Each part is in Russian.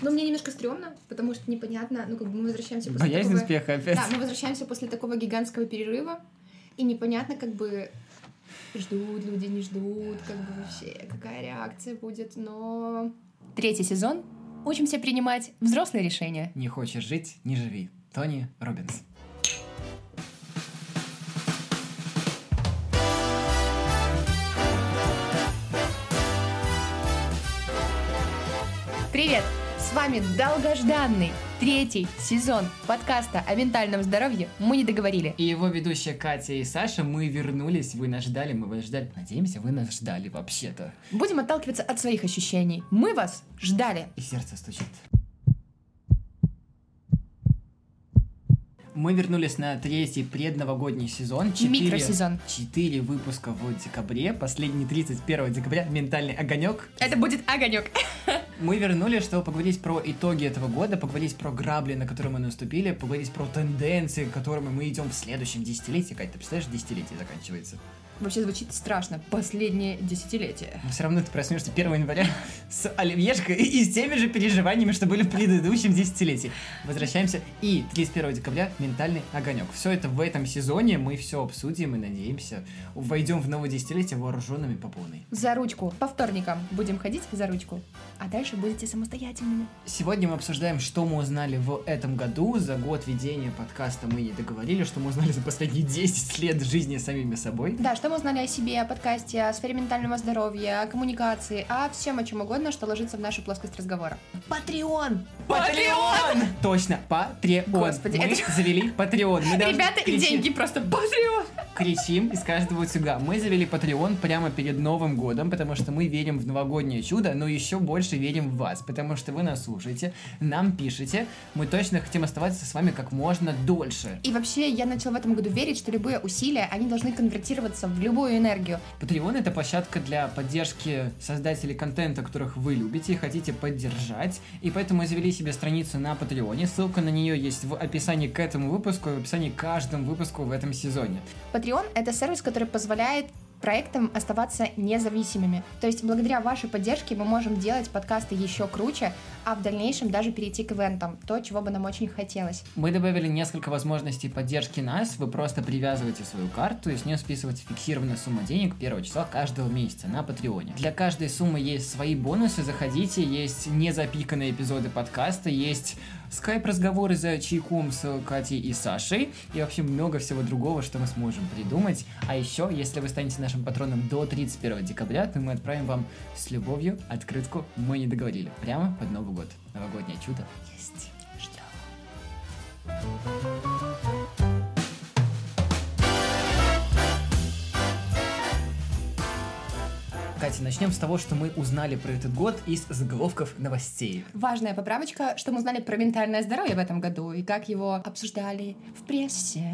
Ну, мне немножко стрёмно, потому что непонятно, ну, как бы мы возвращаемся после Боязнь такого... успеха опять. Да, мы возвращаемся после такого гигантского перерыва, и непонятно, как бы, ждут люди, не ждут, как бы вообще, какая реакция будет, но... Третий сезон. Учимся принимать взрослые решения. Не хочешь жить, не живи. Тони Робинс. Привет! С вами долгожданный третий сезон подкаста о ментальном здоровье «Мы не договорили». И его ведущая Катя и Саша, мы вернулись, вы нас ждали, мы вас ждали. Надеемся, вы нас ждали вообще-то. Будем отталкиваться от своих ощущений. Мы вас ждали. И сердце стучит. Мы вернулись на третий предновогодний сезон. Четыре- Микросезон. Четыре выпуска в декабре. Последний 31 декабря. Ментальный огонек. Это будет огонек. Мы вернулись, чтобы поговорить про итоги этого года, поговорить про грабли, на которые мы наступили, поговорить про тенденции, к которым мы идем в следующем десятилетии. Кать, ты представляешь, десятилетие заканчивается? Вообще звучит страшно. Последнее десятилетие. Но все равно ты проснешься 1 января с оливьешкой и с теми же переживаниями, что были в предыдущем десятилетии. Возвращаемся. И 31 декабря ментальный огонек. Все это в этом сезоне. Мы все обсудим и надеемся, войдем в новое десятилетие вооруженными по полной. За ручку. По вторникам будем ходить за ручку. А дальше будете самостоятельными. Сегодня мы обсуждаем, что мы узнали в этом году. За год ведения подкаста мы не договорили, что мы узнали за последние 10 лет жизни самими собой. Да, что мы узнали о себе, о подкасте, о сфере ментального здоровья, о коммуникации, о всем, о чем угодно, что ложится в нашу плоскость разговора. Патреон! Патреон! Точно, Патреон. Господи, мы это- завели Патреон. Мы Ребята, и кричим- деньги просто Патреон! кричим из каждого утюга. Мы завели Patreon прямо перед Новым годом, потому что мы верим в новогоднее чудо, но еще больше верим в вас, потому что вы нас слушаете, нам пишете, мы точно хотим оставаться с вами как можно дольше. И вообще, я начала в этом году верить, что любые усилия, они должны конвертироваться в любую энергию. Patreon это площадка для поддержки создателей контента, которых вы любите и хотите поддержать, и поэтому мы завели себе страницу на Патреоне, ссылка на нее есть в описании к этому выпуску и в описании к каждому выпуску в этом сезоне. Patreon — это сервис, который позволяет проектам оставаться независимыми. То есть благодаря вашей поддержке мы можем делать подкасты еще круче, а в дальнейшем даже перейти к ивентам, то, чего бы нам очень хотелось. Мы добавили несколько возможностей поддержки нас. Вы просто привязываете свою карту и с нее списываете фиксированную сумму денег первого числа каждого месяца на Патреоне. Для каждой суммы есть свои бонусы. Заходите, есть незапиканные эпизоды подкаста, есть скайп-разговоры за чайком с Катей и Сашей и вообще много всего другого, что мы сможем придумать. А еще, если вы станете нашим патроном до 31 декабря, то мы отправим вам с любовью открытку «Мы не договорили» прямо под Новый год. Новогоднее чудо есть. Ждем. Катя, начнем с того, что мы узнали про этот год из заголовков новостей. Важная поправочка, что мы узнали про ментальное здоровье в этом году и как его обсуждали в прессе.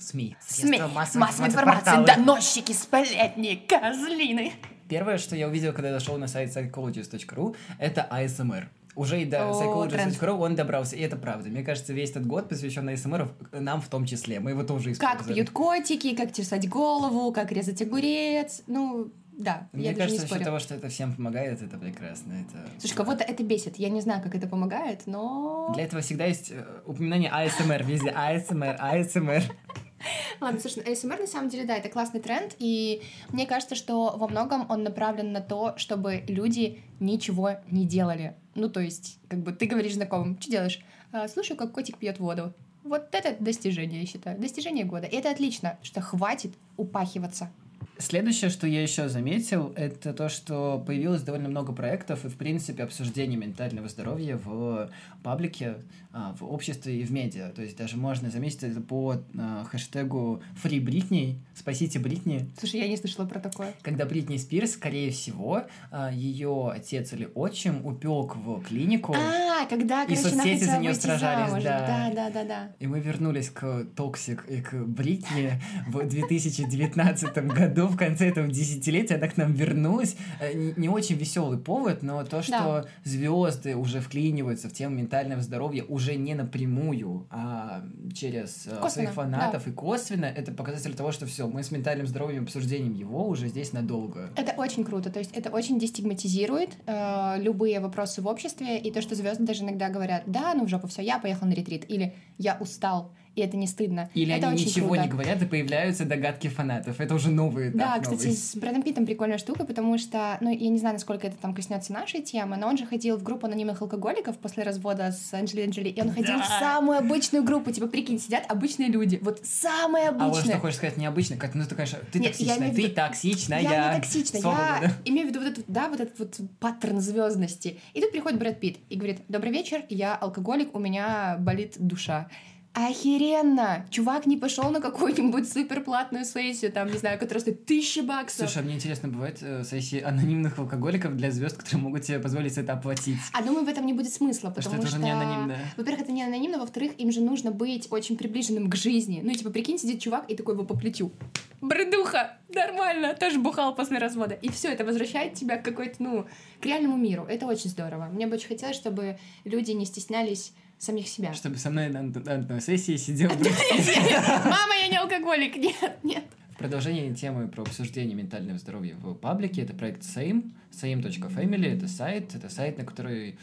СМИ. СМИ, массовой массовой информации, доносчики, сплетни, козлины. Первое, что я увидел, когда я зашел на сайт psychologist.ru, это ASMR. Уже и до psychologist.ru он добрался, и это правда. Мне кажется, весь этот год посвящен ASMR, нам в том числе. Мы его тоже используем. Как пьют котики, как чесать голову, как резать огурец. Ну, да, Мне я кажется, за счет того, что это всем помогает, это прекрасно. Это... Слушай, кого-то это бесит. Я не знаю, как это помогает, но... Для этого всегда есть э, упоминание ASMR везде. ASMR, ASMR. Ладно, слушай, ну, ASMR на самом деле, да, это классный тренд, и мне кажется, что во многом он направлен на то, чтобы люди ничего не делали. Ну, то есть, как бы ты говоришь знакомым, что делаешь? «А, слушаю, как котик пьет воду. Вот это достижение, я считаю. Достижение года. И это отлично, что хватит упахиваться. Следующее, что я еще заметил, это то, что появилось довольно много проектов и, в принципе, обсуждение ментального здоровья в паблике, а, в обществе и в медиа. То есть даже можно заметить это по а, хэштегу «Free Britney», «Спасите Бритни», Слушай, я не слышала про такое. когда Бритни Спирс, скорее всего, ее отец или отчим упек в клинику, А, когда, И короче, она соцсети за выйти сражались, замуж. да. Да, да, да, да. и мы вернулись к Toxic и к Бритни в 2019 году. В конце этого десятилетия она к нам вернулась. Э, не очень веселый повод, но то, что да. звезды уже вклиниваются в тему ментального здоровья уже не напрямую, а через э, косвенно, своих фанатов да. и косвенно, это показатель того, что все, мы с ментальным здоровьем обсуждением его уже здесь надолго. Это очень круто, то есть это очень дестигматизирует э, любые вопросы в обществе, и то, что звезды даже иногда говорят, да, ну в жопу все, я поехал на ретрит, или я устал, и это не стыдно. Или это они ничего круто. не говорят, и появляются догадки фанатов. Это уже новый этап. Да, новый. кстати, с Брэдом Питтом прикольная штука, потому что, ну, я не знаю, насколько это там коснется нашей темы, но он же ходил в группу анонимных алкоголиков после развода с Анджелиной Джоли, и он ходил да. в самую обычную группу. Типа, прикинь, сидят обычные люди. Вот самые обычные. А вот что хочешь сказать, необычно? Как, ну, ты, конечно, ты Нет, токсичная, я ты виду... токсичная. Я не токсичная, я да? имею в виду вот этот, да, вот этот вот паттерн звездности. И тут приходит Брэд Питт и говорит, добрый вечер, я алкоголик, у меня болит душа. Охеренно! Чувак не пошел на какую-нибудь суперплатную сессию, там, не знаю, которая стоит тысячи баксов. Слушай, а мне интересно, бывает э, сессии анонимных алкоголиков для звезд, которые могут себе позволить это оплатить? А думаю, в этом не будет смысла, потому что... это уже не анонимно. Во-первых, это не анонимно, во-вторых, им же нужно быть очень приближенным к жизни. Ну, типа, прикинь, сидит чувак и такой его по плечу. Бредуха! Нормально! Тоже бухал после развода. И все, это возвращает тебя к какой-то, ну, к реальному миру. Это очень здорово. Мне бы очень хотелось, чтобы люди не стеснялись самих себя. Чтобы со мной на, одной сессии сидел Мама, я не алкоголик. Нет, нет. В продолжение темы про обсуждение ментального здоровья в паблике, это проект Same, same.family, это сайт, это сайт, на который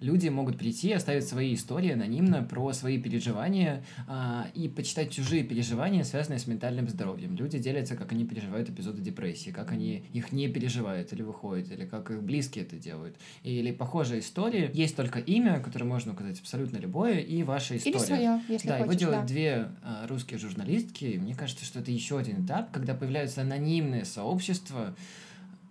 люди могут прийти, оставить свои истории анонимно про свои переживания а, и почитать чужие переживания, связанные с ментальным здоровьем. Люди делятся, как они переживают эпизоды депрессии, как они их не переживают или выходят, или как их близкие это делают. Или похожие истории. Есть только имя, которое можно указать абсолютно любое, и ваша история. Или свое, если Да, хочешь, его делают да. две а, русские журналистки. Мне кажется, что это еще один этап, когда появляются анонимные сообщества,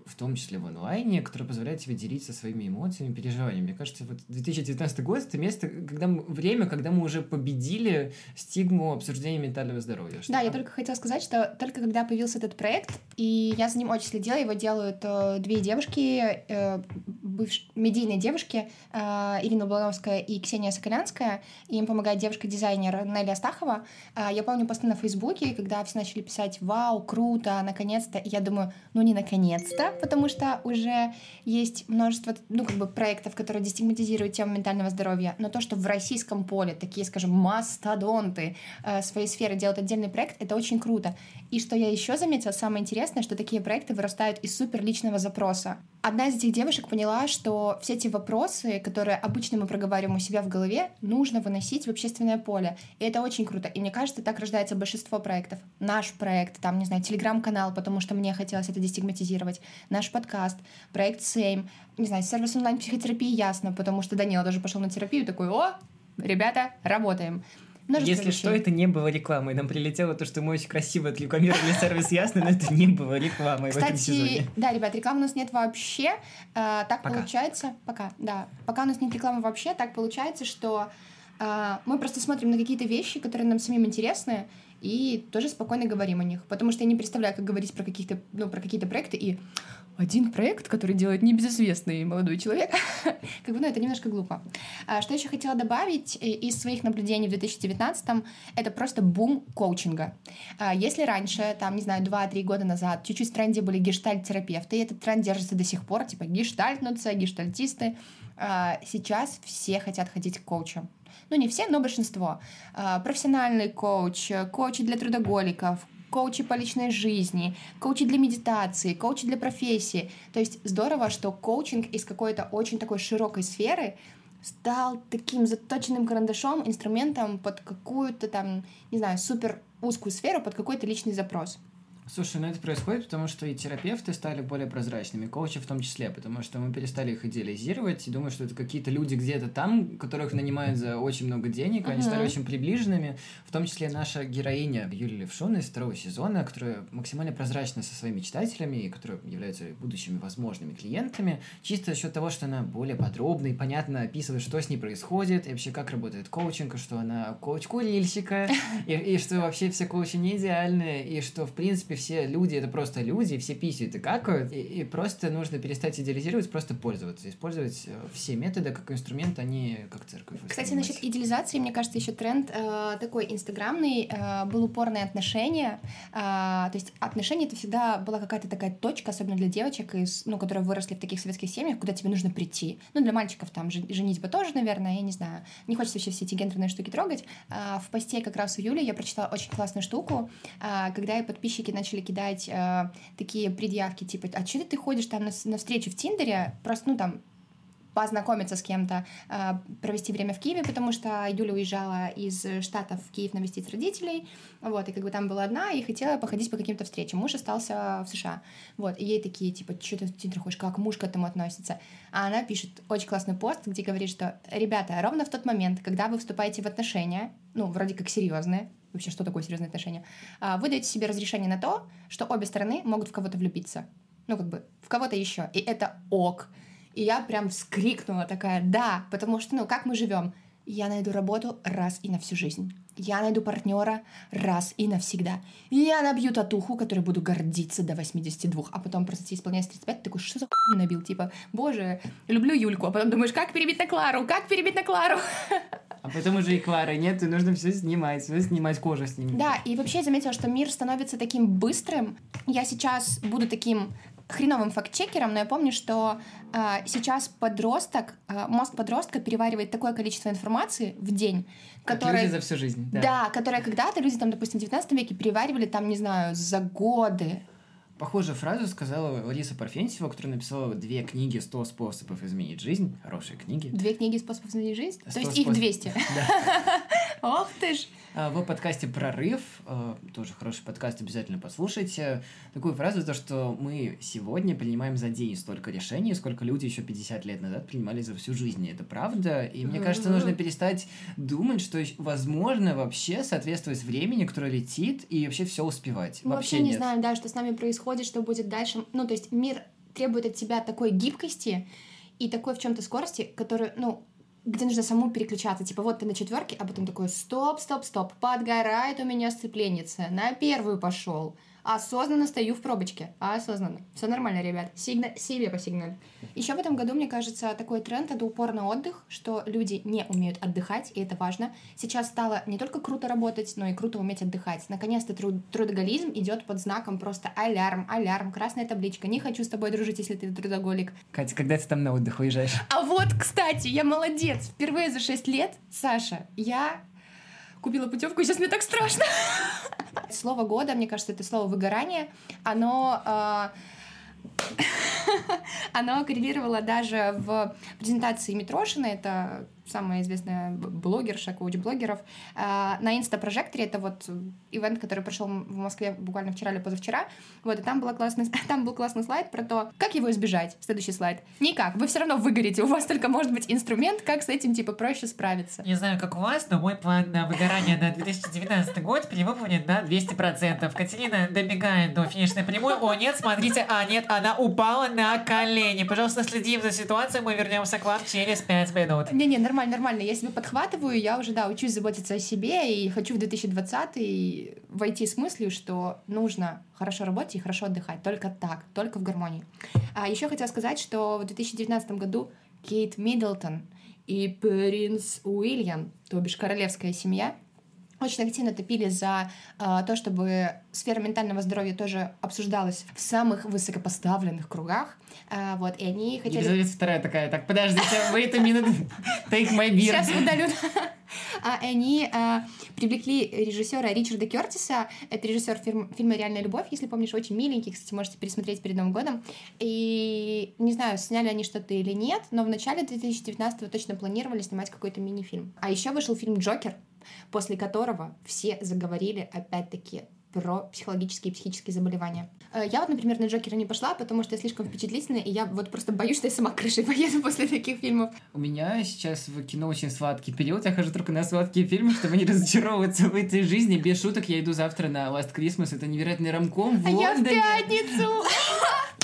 в том числе в онлайне, который позволяет тебе делиться своими эмоциями, переживаниями. Мне кажется, вот 2019 год — это место, когда мы, время, когда мы уже победили стигму обсуждения ментального здоровья. Что да, я только хотела сказать, что только когда появился этот проект, и я за ним очень следила, его делают э, две девушки, э, бывш... медийные девушки, э, Ирина Блановская и Ксения Соколянская, и им помогает девушка-дизайнер Нелли Астахова. Э, я помню посты на Фейсбуке, когда все начали писать «Вау, круто, наконец-то!» И я думаю, ну не наконец-то, потому что уже есть множество, ну, как бы проектов, которые дестигматизируют тему ментального здоровья, но то, что в российском поле такие, скажем, мастодонты э, своей сферы делают отдельный проект, это очень круто. И что я еще заметила, самое интересное, что такие проекты вырастают из суперличного запроса. Одна из этих девушек поняла, что все эти вопросы, которые обычно мы проговариваем у себя в голове, нужно выносить в общественное поле. И это очень круто. И мне кажется, так рождается большинство проектов. Наш проект, там, не знаю, телеграм-канал, потому что мне хотелось это дестигматизировать наш подкаст, проект Сейм, не знаю, сервис онлайн-психотерапии ясно, потому что Данила тоже пошел на терапию, такой, о, ребята, работаем. Множество Если вещей. что, это не было рекламой. Нам прилетело то, что мы очень красиво отрекламировали сервис Ясно, но это не было рекламой Кстати, в этом сезоне. да, ребят, рекламы у нас нет вообще. Э, так пока. получается... Пока, да. Пока у нас нет рекламы вообще, так получается, что э, мы просто смотрим на какие-то вещи, которые нам самим интересны, и тоже спокойно говорим о них. Потому что я не представляю, как говорить про, каких-то, ну, про какие-то проекты и один проект, который делает небезызвестный молодой человек, как бы, ну, это немножко глупо. А, что еще хотела добавить из своих наблюдений в 2019 это просто бум коучинга. А, если раньше, там, не знаю, 2-3 года назад чуть-чуть в тренде были гештальт-терапевты, и этот тренд держится до сих пор, типа гештальтнутся, гештальтисты, а, сейчас все хотят ходить к коучам ну не все, но большинство. А, профессиональный коуч, коучи для трудоголиков, коучи по личной жизни, коучи для медитации, коучи для профессии. То есть здорово, что коучинг из какой-то очень такой широкой сферы стал таким заточенным карандашом, инструментом под какую-то там, не знаю, супер узкую сферу, под какой-то личный запрос. Слушай, ну это происходит, потому что и терапевты стали более прозрачными, коучи в том числе, потому что мы перестали их идеализировать и думаю, что это какие-то люди где-то там, которых нанимают за очень много денег, uh-huh. они стали очень приближенными, в том числе наша героиня Юлия Левшун из второго сезона, которая максимально прозрачна со своими читателями и которая являются будущими возможными клиентами, чисто за счет того, что она более подробно и понятно описывает, что с ней происходит, и вообще как работает коучинг, что она коуч-курильщика, и, и что вообще все коучи не идеальные, и что, в принципе, принципе, все люди это просто люди, все писают и какают, и, и просто нужно перестать идеализировать, просто пользоваться, использовать э, все методы как инструмент, а не как церковь. Кстати, насчет идеализации, мне кажется, еще тренд э, такой инстаграмный, э, был упорное отношения, э, то есть отношения это всегда была какая-то такая точка, особенно для девочек, из, ну, которые выросли в таких советских семьях, куда тебе нужно прийти. Ну, для мальчиков там женитьба тоже, наверное, я не знаю. Не хочется вообще все эти гендерные штуки трогать. Э, в посте как раз у Юли я прочитала очень классную штуку, э, когда и подписчики начали кидать э, такие предъявки, типа, а что ты ходишь там на, на встречу в Тиндере, просто, ну, там, познакомиться с кем-то, э, провести время в Киеве, потому что Юля уезжала из Штатов в Киев навестить родителей, вот, и как бы там была одна, и хотела походить по каким-то встречам. Муж остался в США, вот, и ей такие, типа, что ты в Тиндер ходишь, как муж к этому относится? А она пишет очень классный пост, где говорит, что, ребята, ровно в тот момент, когда вы вступаете в отношения, ну, вроде как серьезные, вообще, что такое серьезные отношения, а, вы даете себе разрешение на то, что обе стороны могут в кого-то влюбиться. Ну, как бы, в кого-то еще. И это ок. И я прям вскрикнула такая, да, потому что, ну, как мы живем? Я найду работу раз и на всю жизнь. Я найду партнера раз и навсегда. Я набью татуху, которой буду гордиться до 82. А потом просто тебе исполняется 35, ты такой, что за хуйню набил? Типа, боже, люблю Юльку. А потом думаешь, как перебить на Клару? Как перебить на Клару? А потом уже и Клары нет, и нужно все снимать, все снимать кожу с ним. Да, и вообще я заметила, что мир становится таким быстрым. Я сейчас буду таким хреновым факт-чекером, но я помню, что э, сейчас подросток, э, мозг подростка переваривает такое количество информации в день, которое... люди за всю жизнь, да. Да, которое когда-то люди, там, допустим, в 19 веке переваривали, там, не знаю, за годы. Похожую фразу сказала Лариса Парфентьева, которая написала две книги «100 способов изменить жизнь». Хорошие книги. Две книги «Способов изменить жизнь»? То есть их 200? Ох ты ж! А, в подкасте «Прорыв», а, тоже хороший подкаст, обязательно послушайте, такую фразу, то, что мы сегодня принимаем за день столько решений, сколько люди еще 50 лет назад принимали за всю жизнь. Это правда. И мне кажется, нужно перестать думать, что возможно вообще соответствовать времени, которое летит, и вообще все успевать. Мы вообще, вообще не знаем, да, что с нами происходит, что будет дальше. Ну, то есть мир требует от тебя такой гибкости и такой в чем-то скорости, которую, ну, где нужно саму переключаться. Типа, вот ты на четверке, а потом такой, стоп, стоп, стоп, подгорает у меня сцепленица, на первую пошел осознанно стою в пробочке. Осознанно. Все нормально, ребят. Сигна... Себе по сигналю. Еще в этом году, мне кажется, такой тренд — это упор на отдых, что люди не умеют отдыхать, и это важно. Сейчас стало не только круто работать, но и круто уметь отдыхать. Наконец-то труд... трудоголизм идет под знаком просто алярм, алярм, красная табличка. Не хочу с тобой дружить, если ты трудоголик. Катя, когда ты там на отдых уезжаешь? А вот, кстати, я молодец. Впервые за 6 лет, Саша, я купила путевку, и сейчас мне так страшно. Слово года, мне кажется, это слово выгорание. Оно э, оно коррелировало даже в презентации Митрошина, это самая известная блогерша, коуч блогеров, а, на инста-прожекторе, это вот ивент, который прошел в Москве буквально вчера или позавчера, вот, и там, была классный, там был классный слайд про то, как его избежать, следующий слайд. Никак, вы все равно выгорите, у вас только может быть инструмент, как с этим, типа, проще справиться. Не знаю, как у вас, но мой план на выгорание на 2019 год перевыполнен на 200%. Катерина добегает до финишной прямой, о нет, смотрите, а нет, она упала на колени. Пожалуйста, следим за ситуацией, мы вернемся к вам через 5 минут. Не-не, нормально нормально, нормально. Я себе подхватываю, я уже, да, учусь заботиться о себе и хочу в 2020 войти с мыслью, что нужно хорошо работать и хорошо отдыхать. Только так, только в гармонии. А еще хотела сказать, что в 2019 году Кейт Миддлтон и принц Уильям, то бишь королевская семья, очень активно топили за э, то, чтобы сфера ментального здоровья тоже обсуждалась в самых высокопоставленных кругах. Э, вот, и они хотели... Елизавета вторая такая, так, подождите, вы это минут... Take my beer. Сейчас удалю. А, они а, привлекли режиссера Ричарда Кертиса. Это режиссер фильм, фильма «Реальная любовь», если помнишь, очень миленький. Кстати, можете пересмотреть перед Новым годом. И не знаю, сняли они что-то или нет, но в начале 2019 точно планировали снимать какой-то мини-фильм. А еще вышел фильм «Джокер», после которого все заговорили опять-таки про психологические и психические заболевания. Э, я вот, например, на Джокера не пошла, потому что я слишком впечатлительная, и я вот просто боюсь, что я сама крышей поеду после таких фильмов. У меня сейчас в кино очень сладкий период, я хожу только на сладкие фильмы, чтобы не разочаровываться в этой жизни. Без шуток, я иду завтра на Last Christmas, это невероятный рамком в а Лондоне. я в пятницу!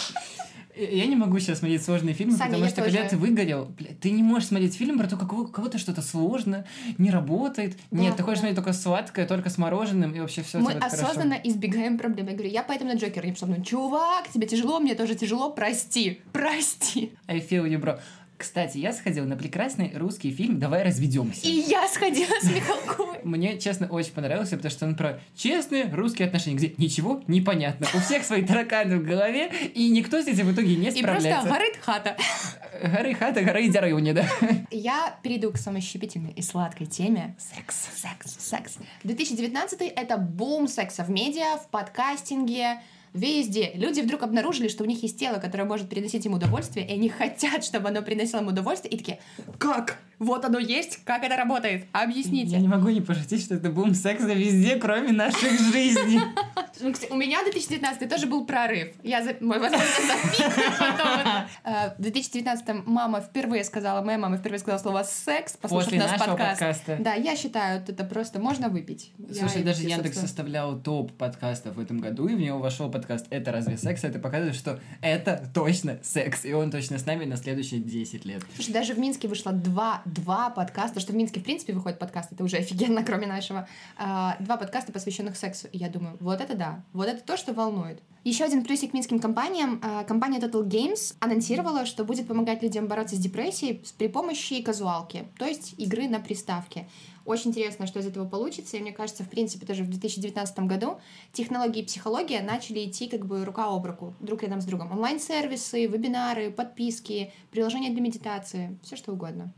Я не могу сейчас смотреть сложные фильмы, Саня, потому что тоже. когда ты выгорел, бля, ты не можешь смотреть фильм про то, как у кого-то что-то сложно, не работает. Нет, Да, ты хочешь да. смотреть только сладкое, только с мороженым, и вообще все Мы осознанно избегаем проблем. Я говорю, я поэтому на Джокера не пошла. Ну, чувак, тебе тяжело, мне тоже тяжело, прости, прости. I feel you, bro. Кстати, я сходил на прекрасный русский фильм «Давай разведемся». И я сходила с Михалковой. Мне, честно, очень понравился, потому что он про честные русские отношения, где ничего не понятно. У всех свои тараканы в голове, и никто с этим в итоге не И просто справляется. горит хата. Горы хата, горы дярюни, да. Я перейду к самой щепетильной и сладкой теме. Секс. Секс. Секс. 2019 — это бум секса в медиа, в подкастинге, везде. Люди вдруг обнаружили, что у них есть тело, которое может приносить им удовольствие, и они хотят, чтобы оно приносило им удовольствие, и такие, как? Вот оно есть? Как это работает? Объясните. Я не могу не пошутить, что это бум секса везде, кроме наших жизней. У меня 2019 тоже был прорыв. Я, за... мой, возможно, В 2019 мама впервые сказала, моя мама впервые сказала слово «секс», послушав наш подкаст. Да, я считаю, это просто можно выпить. Слушай, даже Яндекс составлял топ подкастов в этом году, и в него вошел подкаст «Это разве секс?». Это показывает, что это точно секс, и он точно с нами на следующие 10 лет. Слушай, даже в Минске вышло два, два подкаста, что в Минске, в принципе, выходит подкаст, это уже офигенно, кроме нашего. А, два подкаста, посвященных сексу. И я думаю, вот это да, вот это то, что волнует. Еще один плюсик минским компаниям. А, Компания Total Games анонсировала, что будет помогать людям бороться с депрессией при помощи казуалки, то есть игры на приставке. Очень интересно, что из этого получится, и мне кажется, в принципе, тоже в 2019 году технологии и психология начали идти как бы рука об руку, друг рядом с другом. Онлайн-сервисы, вебинары, подписки, приложения для медитации, все что угодно.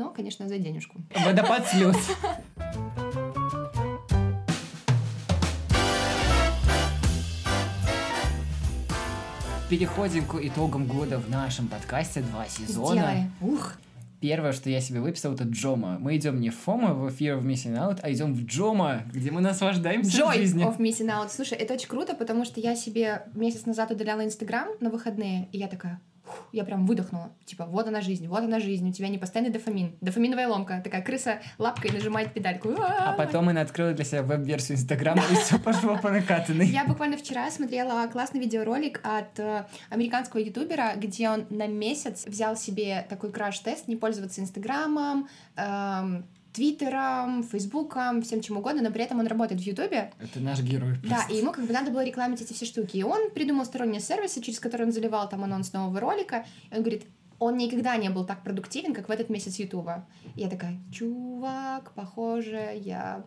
Но, конечно, за денежку. Водопад слез. Переходим к итогам года в нашем подкасте «Два сезона». Сделали. Ух. Первое, что я себе выписал, это Джома. Мы идем не в Фома, в Fear of Missing Out, а идем в Джома, где мы наслаждаемся Joy жизнью. of missing out. Слушай, это очень круто, потому что я себе месяц назад удаляла Инстаграм на выходные, и я такая, я прям выдохнула. Типа, вот она жизнь, вот она жизнь, у тебя не постоянный дофамин. Дофаминовая ломка. Такая крыса лапкой нажимает педальку. А потом она открыла для себя веб-версию Инстаграма, и все пошло по накатанной. Я буквально вчера смотрела классный видеоролик от э, американского ютубера, где он на месяц взял себе такой краш-тест, не пользоваться Инстаграмом, эм, Твиттером, Фейсбуком, всем чем угодно, но при этом он работает в Ютубе. Это наш герой. Да, просто. и ему как бы надо было рекламить эти все штуки. И он придумал сторонние сервисы, через которые он заливал там анонс нового ролика. И он говорит, он никогда не был так продуктивен, как в этот месяц Ютуба. И я такая, чувак, похоже, я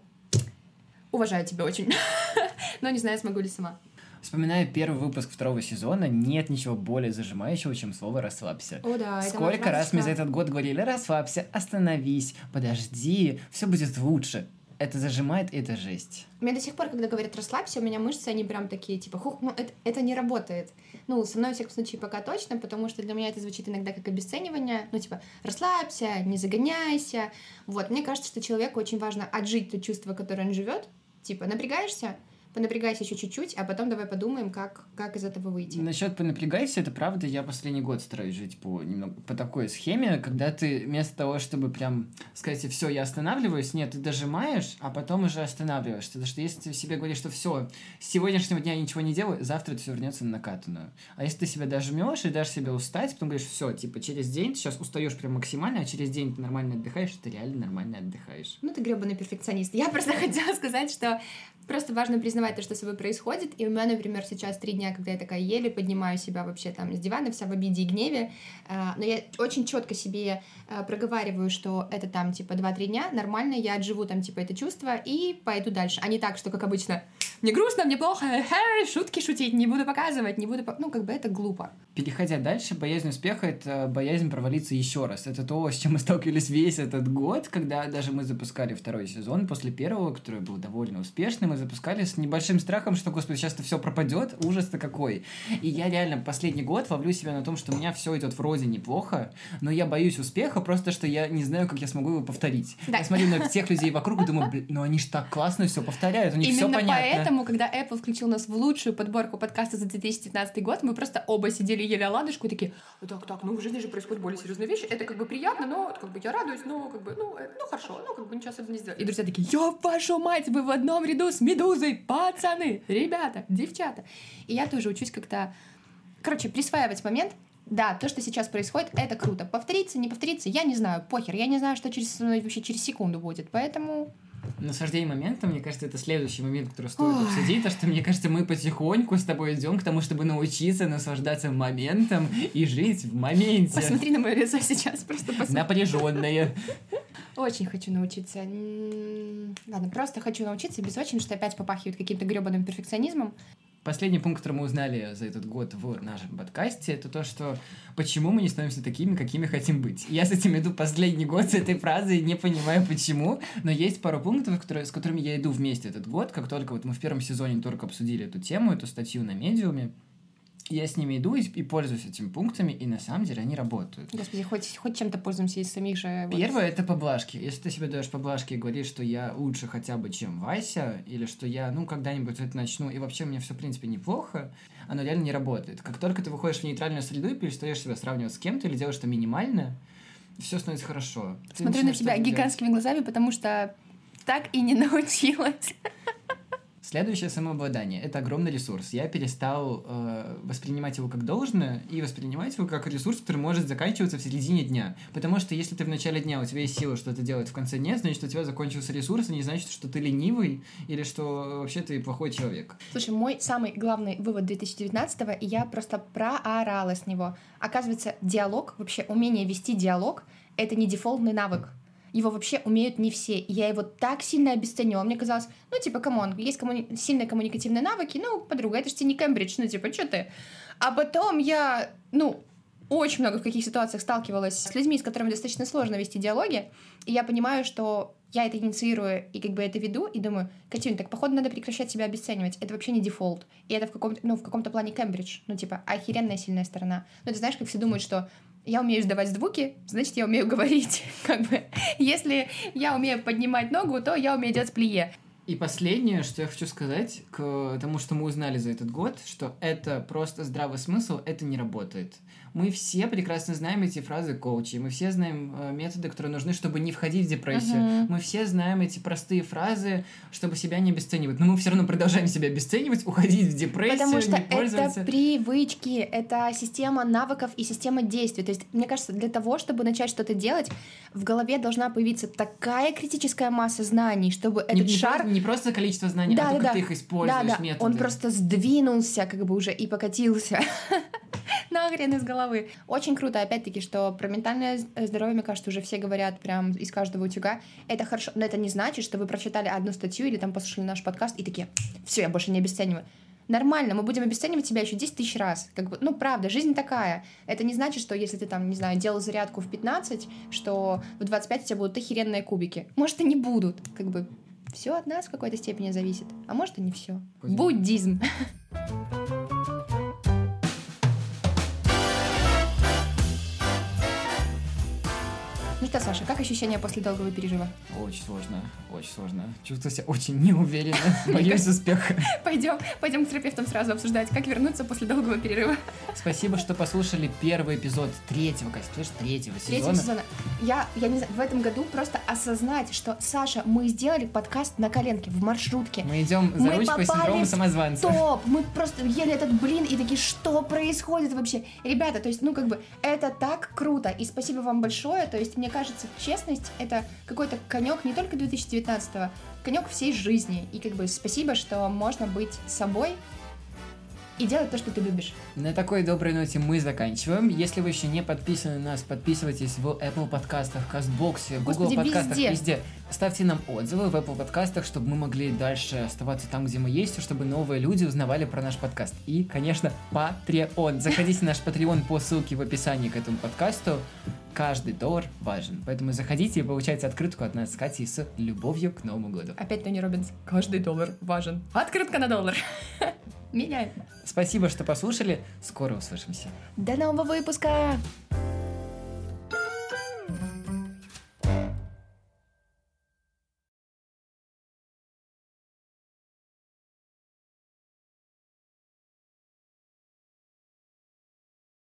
уважаю тебя очень. Но не знаю, смогу ли сама. Вспоминая первый выпуск второго сезона, нет ничего более зажимающего, чем слово «расслабься». О, да, это Сколько раз мне за этот год говорили «расслабься», «остановись», «подожди», «все будет лучше». Это зажимает, и это жесть. Мне до сих пор, когда говорят расслабься, у меня мышцы, они прям такие, типа, хух, ну это, это не работает. Ну, со мной, во всяком случае, пока точно, потому что для меня это звучит иногда как обесценивание. Ну, типа, расслабься, не загоняйся. Вот, мне кажется, что человеку очень важно отжить то чувство, которое он живет. Типа, напрягаешься, понапрягайся еще чуть-чуть, а потом давай подумаем, как, как из этого выйти. Насчет понапрягайся, это правда, я последний год стараюсь жить по, немного, по такой схеме, когда ты вместо того, чтобы прям сказать, все, я останавливаюсь, нет, ты дожимаешь, а потом уже останавливаешься. Потому что если ты себе говоришь, что все, с сегодняшнего дня я ничего не делаю, завтра это все вернется на накатанную. А если ты себя дожмешь и дашь себе устать, потом говоришь, все, типа через день ты сейчас устаешь прям максимально, а через день ты нормально отдыхаешь, ты реально нормально отдыхаешь. Ну, ты гребаный перфекционист. Я просто хотела сказать, что просто важно признавать то, что с собой происходит. И у меня, например, сейчас три дня, когда я такая еле поднимаю себя вообще там с дивана, вся в обиде и гневе. А, Но я очень четко себе а, проговариваю, что это там типа 2-3 дня, нормально, я отживу там типа это чувство и пойду дальше. А не так, что как обычно, мне грустно, мне плохо, шутки шутить, не буду показывать, не буду... по-». Ну, как бы это глупо. Переходя дальше, боязнь успеха — это боязнь провалиться еще раз. Это то, с чем мы сталкивались весь этот год, когда даже мы запускали второй сезон после первого, который был довольно успешным, мы запускали с небольшим страхом, что, господи, сейчас это все пропадет, ужас-то какой. И я реально последний год ловлю себя на том, что у меня все идет вроде неплохо, но я боюсь успеха, просто что я не знаю, как я смогу его повторить. Да. Я смотрю на всех людей вокруг и думаю, блин, ну они ж так классно все повторяют, у них все Именно понятно. поэтому, когда Apple включил нас в лучшую подборку подкаста за 2019 год, мы просто оба сидели ели оладушку и такие, так, так, ну в жизни же происходят более серьезные вещи, это как бы приятно, но как бы я радуюсь, но как бы, ну, э, ну хорошо, ну как бы ничего особенного не сделать. И друзья такие, я вашу мать, вы в одном ряду с Медузой, пацаны, ребята, девчата. И я тоже учусь как-то Короче, присваивать момент. Да, то, что сейчас происходит, это круто. Повторится, не повторится, я не знаю, похер. Я не знаю, что через, вообще через секунду будет, поэтому... Наслаждение моментом, мне кажется, это следующий момент, который стоит Ой. обсудить, то что, мне кажется, мы потихоньку с тобой идем к тому, чтобы научиться наслаждаться моментом и жить в моменте. Посмотри на мое лицо сейчас, просто посмотри. Напряженное. Очень хочу научиться. Ладно, просто хочу научиться без очень, что опять попахивает каким-то гребаным перфекционизмом. Последний пункт, который мы узнали за этот год в нашем подкасте, это то, что почему мы не становимся такими, какими хотим быть. Я с этим иду последний год с этой фразой, не понимаю почему, но есть пару пунктов, которые, с которыми я иду вместе этот год. Как только вот мы в первом сезоне только обсудили эту тему, эту статью на медиуме, я с ними иду и, и пользуюсь этими пунктами, и на самом деле они работают. Господи, хоть, хоть чем-то пользуемся из самих же... Первое — это поблажки. Если ты себе даешь поблажки и говоришь, что я лучше хотя бы, чем Вася, или что я, ну, когда-нибудь это начну, и вообще мне все, в принципе, неплохо, оно реально не работает. Как только ты выходишь в нейтральную среду и перестаешь себя сравнивать с кем-то или делаешь что минимальное, все становится хорошо. Ты Смотрю на тебя гигантскими делать. глазами, потому что так и не научилась. Следующее самообладание — это огромный ресурс. Я перестал э, воспринимать его как должное и воспринимать его как ресурс, который может заканчиваться в середине дня. Потому что если ты в начале дня, у тебя есть сила что-то делать в конце дня, значит, у тебя закончился ресурс, и не значит, что ты ленивый или что вообще ты плохой человек. Слушай, мой самый главный вывод 2019-го, и я просто проорала с него. Оказывается, диалог, вообще умение вести диалог — это не дефолтный навык его вообще умеют не все. И я его так сильно обесценила. Мне казалось, ну, типа, come on, есть коммуни... сильные коммуникативные навыки, ну, подруга, это же тебе не Кембридж, ну, типа, что ты? А потом я, ну, очень много в каких ситуациях сталкивалась с людьми, с которыми достаточно сложно вести диалоги, и я понимаю, что я это инициирую и как бы это веду, и думаю, Катюнь, так походу надо прекращать себя обесценивать. Это вообще не дефолт. И это в каком-то, ну, в каком-то плане Кембридж. Ну, типа, охеренная сильная сторона. Ну, ты знаешь, как все думают, что я умею сдавать звуки, значит, я умею говорить. Как бы, если я умею поднимать ногу, то я умею делать плие. И последнее, что я хочу сказать к тому, что мы узнали за этот год, что это просто здравый смысл, это не работает. Мы все прекрасно знаем эти фразы коучей, мы все знаем э, методы, которые нужны, чтобы не входить в депрессию. Uh-huh. Мы все знаем эти простые фразы, чтобы себя не обесценивать. Но мы все равно продолжаем себя обесценивать, уходить в депрессию, Потому что не пользоваться. это привычки, это система навыков и система действий. То есть, мне кажется, для того, чтобы начать что-то делать, в голове должна появиться такая критическая масса знаний, чтобы этот не, не шар... Просто, не просто количество знаний, да, а да, только да. ты их используешь, да, да. методы. Он просто сдвинулся как бы уже и покатился нахрен из головы. Очень круто, опять-таки, что про ментальное здоровье, мне кажется, уже все говорят прям из каждого утюга. Это хорошо, но это не значит, что вы прочитали одну статью или там послушали наш подкаст и такие, все, я больше не обесцениваю. Нормально, мы будем обесценивать себя еще 10 тысяч раз. Как бы, ну, правда, жизнь такая. Это не значит, что если ты там, не знаю, делал зарядку в 15, что в 25 у тебя будут охеренные кубики. Может, и не будут. Как бы все от нас в какой-то степени зависит. А может, и не все. Буддизм. Ну что, Саша, как ощущения после долгого пережива? Очень сложно, очень сложно. Чувствую себя очень неуверенно, боюсь успеха. Пойдем, пойдем к терапевтам сразу обсуждать, как вернуться после долгого перерыва. Спасибо, что послушали первый эпизод третьего, кажется, третьего сезона. Третьего сезона. Я, я не знаю, в этом году просто осознать, что, Саша, мы сделали подкаст на коленке, в маршрутке. Мы идем за мы ручкой синдрома самозванца. Топ! Мы просто ели этот блин и такие, что происходит вообще? Ребята, то есть, ну, как бы, это так круто. И спасибо вам большое. То есть, мне кажется, честность — это какой-то конек не только 2019-го, конек всей жизни. И как бы спасибо, что можно быть собой и делать то, что ты любишь. На такой доброй ноте мы заканчиваем. Если вы еще не подписаны на нас, подписывайтесь в Apple подкастах, Кастбоксе, Google Господи, подкастах, везде. везде. Ставьте нам отзывы в Apple подкастах, чтобы мы могли дальше оставаться там, где мы есть, чтобы новые люди узнавали про наш подкаст. И, конечно, Patreon. Заходите в наш Patreon по ссылке в описании к этому подкасту. Каждый доллар важен. Поэтому заходите и получайте открытку от нас с Катей с любовью к Новому году. Опять Тони Робинс. Каждый доллар важен. Открытка на доллар. Меняем. Спасибо, что послушали. Скоро услышимся. До нового выпуска!